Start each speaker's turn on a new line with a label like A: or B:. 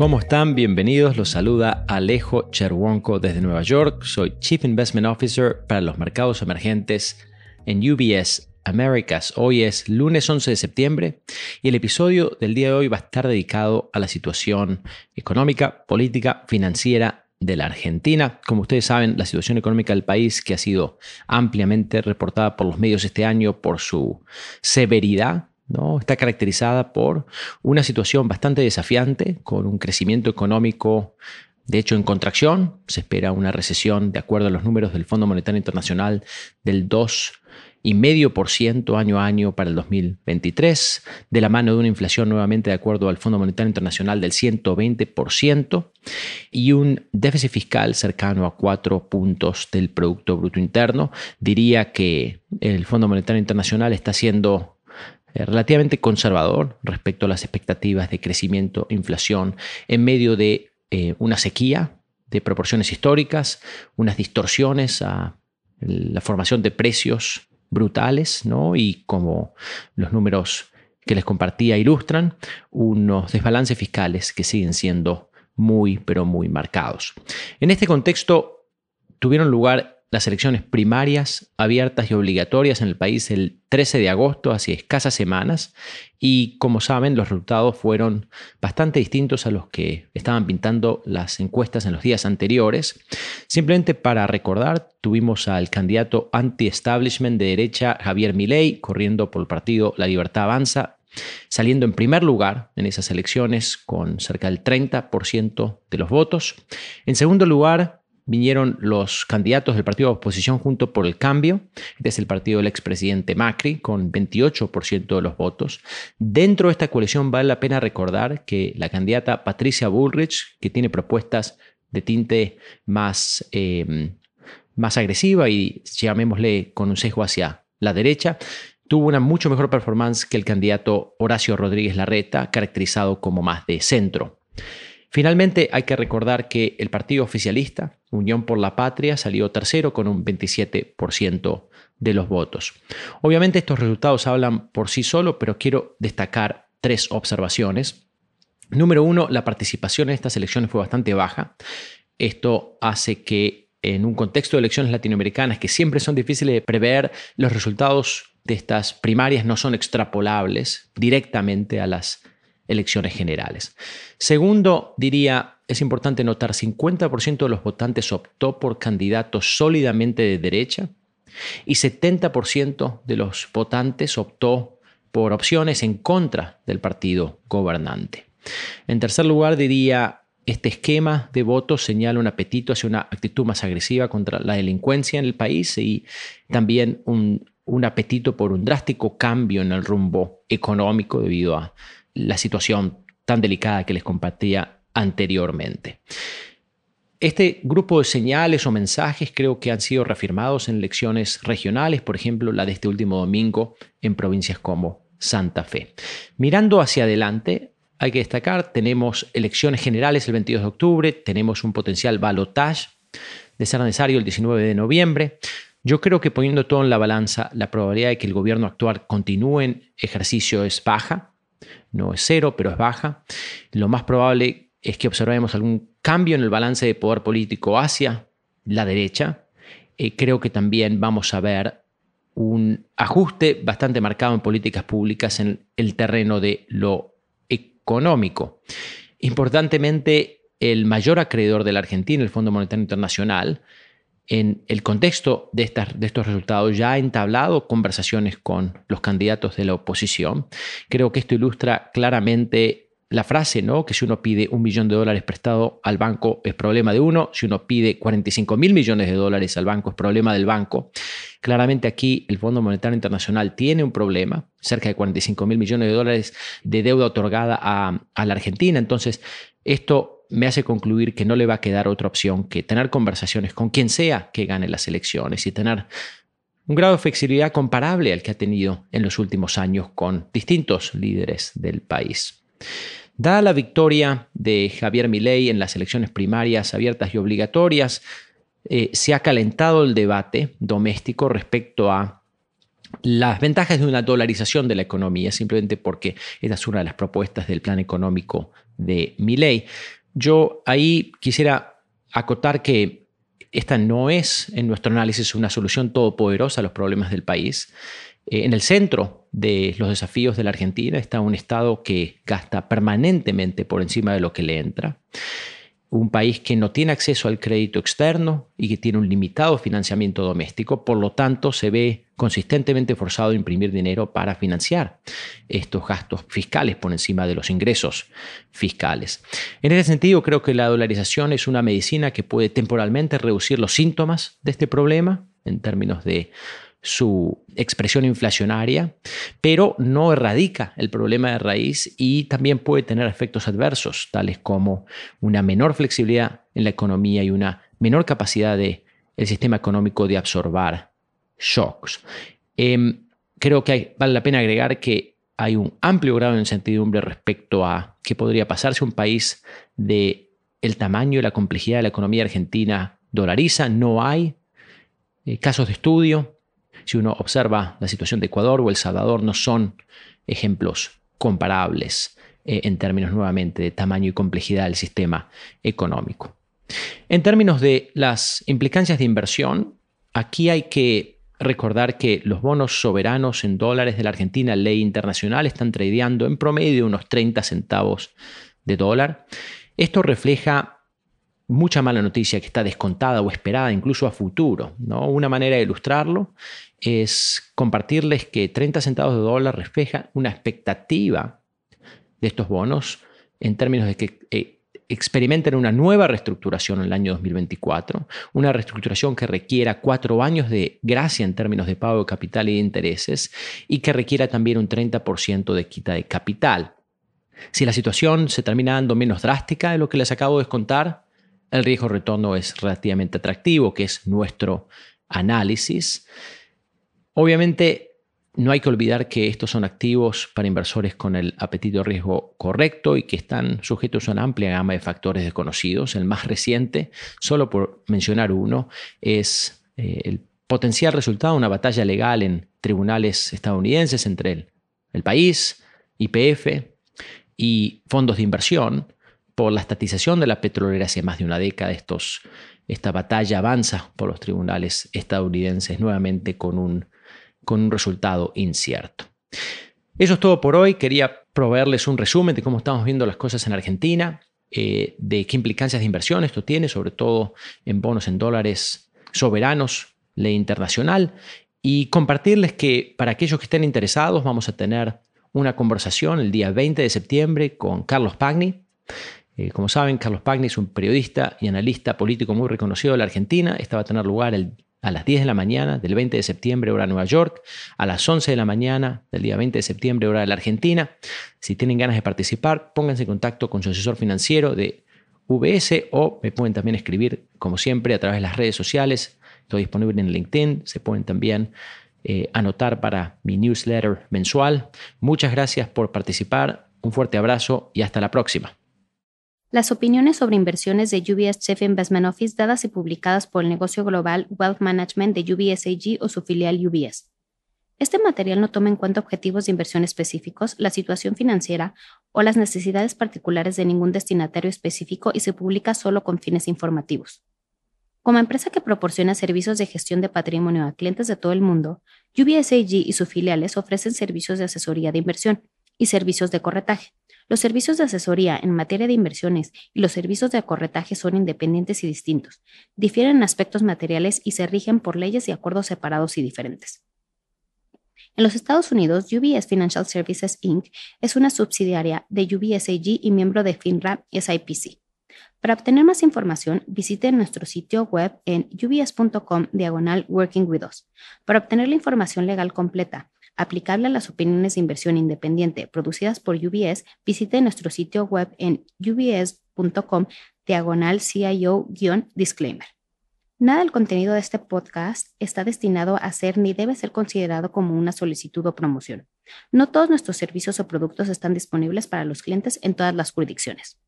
A: ¿Cómo están? Bienvenidos. Los saluda Alejo Cherwonko desde Nueva York. Soy Chief Investment Officer para los mercados emergentes en UBS Americas. Hoy es lunes 11 de septiembre y el episodio del día de hoy va a estar dedicado a la situación económica, política, financiera de la Argentina. Como ustedes saben, la situación económica del país, que ha sido ampliamente reportada por los medios este año por su severidad, ¿no? está caracterizada por una situación bastante desafiante, con un crecimiento económico, de hecho, en contracción. Se espera una recesión, de acuerdo a los números del Fondo Monetario Internacional, del 2 y medio por ciento año a año para el 2023, de la mano de una inflación nuevamente de acuerdo al Fondo Monetario Internacional del 120% y un déficit fiscal cercano a cuatro puntos del Producto Bruto Interno. Diría que el Fondo Monetario Internacional está siendo relativamente conservador respecto a las expectativas de crecimiento inflación en medio de eh, una sequía de proporciones históricas, unas distorsiones a la formación de precios brutales, ¿no? Y como los números que les compartía ilustran, unos desbalances fiscales que siguen siendo muy, pero muy marcados. En este contexto, tuvieron lugar las elecciones primarias abiertas y obligatorias en el país el 13 de agosto, hace escasas semanas, y como saben, los resultados fueron bastante distintos a los que estaban pintando las encuestas en los días anteriores. Simplemente para recordar, tuvimos al candidato anti-establishment de derecha Javier Milei corriendo por el partido La Libertad Avanza, saliendo en primer lugar en esas elecciones con cerca del 30% de los votos. En segundo lugar, vinieron los candidatos del partido de oposición junto por el cambio, es el partido del expresidente Macri, con 28% de los votos. Dentro de esta coalición vale la pena recordar que la candidata Patricia Bullrich, que tiene propuestas de tinte más, eh, más agresiva y llamémosle con un sesgo hacia la derecha, tuvo una mucho mejor performance que el candidato Horacio Rodríguez Larreta, caracterizado como más de centro. Finalmente, hay que recordar que el partido oficialista, Unión por la Patria, salió tercero con un 27% de los votos. Obviamente estos resultados hablan por sí solo, pero quiero destacar tres observaciones. Número uno, la participación en estas elecciones fue bastante baja. Esto hace que en un contexto de elecciones latinoamericanas que siempre son difíciles de prever, los resultados de estas primarias no son extrapolables directamente a las elecciones generales. Segundo, diría, es importante notar, 50% de los votantes optó por candidatos sólidamente de derecha y 70% de los votantes optó por opciones en contra del partido gobernante. En tercer lugar, diría, este esquema de votos señala un apetito hacia una actitud más agresiva contra la delincuencia en el país y también un, un apetito por un drástico cambio en el rumbo económico debido a la situación tan delicada que les compartía anteriormente. Este grupo de señales o mensajes creo que han sido reafirmados en elecciones regionales, por ejemplo la de este último domingo en provincias como Santa Fe. Mirando hacia adelante, hay que destacar, tenemos elecciones generales el 22 de octubre, tenemos un potencial balotage de ser necesario el 19 de noviembre. Yo creo que poniendo todo en la balanza, la probabilidad de que el gobierno actual continúe en ejercicio es baja no es cero, pero es baja. Lo más probable es que observemos algún cambio en el balance de poder político hacia la derecha. Eh, creo que también vamos a ver un ajuste bastante marcado en políticas públicas en el terreno de lo económico. Importantemente, el mayor acreedor de la Argentina, el Fondo Monetario Internacional, en el contexto de, de, estos resultados ya ha entablado conversaciones con los candidatos de la oposición. Creo que esto ilustra claramente la frase, ¿no? Que si uno pide un millón de dólares prestado al banco es problema de uno, si uno pide 45 mil millones de dólares al banco es problema del banco. Claramente aquí el Fondo Monetario Internacional tiene un problema, cerca de 45 mil millones de dólares de deuda otorgada a la Argentina. Entonces, esto me hace concluir que no le va a quedar otra opción que tener conversaciones con quien sea que gane las elecciones y tener un grado de flexibilidad comparable al que ha tenido en los últimos años con distintos líderes del país. Dada la victoria de Javier Milei en las elecciones primarias abiertas y obligatorias, eh, se ha calentado el debate doméstico respecto a las ventajas de una dolarización de la economía, simplemente porque esta es una de las propuestas del plan económico de Milley. Yo ahí quisiera acotar que esta no es, en nuestro análisis, una solución todopoderosa a los problemas del país. Eh, en el centro de los desafíos de la Argentina está un Estado que gasta permanentemente por encima de lo que le entra un país que no tiene acceso al crédito externo y que tiene un limitado financiamiento doméstico, por lo tanto se ve consistentemente forzado a imprimir dinero para financiar estos gastos fiscales por encima de los ingresos fiscales. En ese sentido, creo que la dolarización es una medicina que puede temporalmente reducir los síntomas de este problema en términos de su expresión inflacionaria, pero no erradica el problema de raíz y también puede tener efectos adversos, tales como una menor flexibilidad en la economía y una menor capacidad del sistema económico de absorber shocks. Em, creo que vale la pena agregar que hay un amplio grado de incertidumbre respecto a qué podría pasar si un país de el tamaño y la complejidad de la economía argentina dolariza. No hay eh, casos de estudio si uno observa la situación de Ecuador o El Salvador, no son ejemplos comparables eh, en términos nuevamente de tamaño y complejidad del sistema económico. En términos de las implicancias de inversión, aquí hay que recordar que los bonos soberanos en dólares de la Argentina, ley internacional, están tradeando en promedio unos 30 centavos de dólar. Esto refleja mucha mala noticia que está descontada o esperada incluso a futuro. ¿no? Una manera de ilustrarlo es compartirles que 30 centavos de dólar refleja una expectativa de estos bonos en términos de que eh, experimenten una nueva reestructuración en el año 2024, una reestructuración que requiera cuatro años de gracia en términos de pago de capital y de intereses y que requiera también un 30% de quita de capital. Si la situación se termina dando menos drástica de lo que les acabo de contar, el riesgo retorno es relativamente atractivo, que es nuestro análisis. Obviamente, no hay que olvidar que estos son activos para inversores con el apetito de riesgo correcto y que están sujetos a una amplia gama de factores desconocidos. El más reciente, solo por mencionar uno, es eh, el potencial resultado de una batalla legal en tribunales estadounidenses entre el, el país, IPF y fondos de inversión por la estatización de la petrolera hace más de una década. Esta batalla avanza por los tribunales estadounidenses nuevamente con un, con un resultado incierto. Eso es todo por hoy. Quería proveerles un resumen de cómo estamos viendo las cosas en Argentina, eh, de qué implicancias de inversión esto tiene, sobre todo en bonos en dólares soberanos, ley internacional, y compartirles que para aquellos que estén interesados vamos a tener una conversación el día 20 de septiembre con Carlos Pagni, eh, como saben, Carlos Pagni es un periodista y analista político muy reconocido de la Argentina. Esta va a tener lugar a las 10 de la mañana del 20 de septiembre, hora de Nueva York, a las 11 de la mañana del día 20 de septiembre, hora de la Argentina. Si tienen ganas de participar, pónganse en contacto con su asesor financiero de VS o me pueden también escribir, como siempre, a través de las redes sociales. Estoy disponible en LinkedIn. Se pueden también eh, anotar para mi newsletter mensual. Muchas gracias por participar. Un fuerte abrazo y hasta la próxima.
B: Las opiniones sobre inversiones de UBS Chief Investment Office dadas y publicadas por el negocio global Wealth Management de UBS AG o su filial UBS. Este material no toma en cuenta objetivos de inversión específicos, la situación financiera o las necesidades particulares de ningún destinatario específico y se publica solo con fines informativos. Como empresa que proporciona servicios de gestión de patrimonio a clientes de todo el mundo, UBS AG y sus filiales ofrecen servicios de asesoría de inversión y servicios de corretaje los servicios de asesoría en materia de inversiones y los servicios de acorretaje son independientes y distintos, difieren en aspectos materiales y se rigen por leyes y acuerdos separados y diferentes. En los Estados Unidos, UBS Financial Services Inc. es una subsidiaria de UBS AG y miembro de FINRA SIPC. Para obtener más información, visite nuestro sitio web en ubs.com diagonal Working With Us. Para obtener la información legal completa, aplicable a las opiniones de inversión independiente producidas por UBS, visite nuestro sitio web en ubs.com diagonal CIO-disclaimer. Nada del contenido de este podcast está destinado a ser ni debe ser considerado como una solicitud o promoción. No todos nuestros servicios o productos están disponibles para los clientes en todas las jurisdicciones.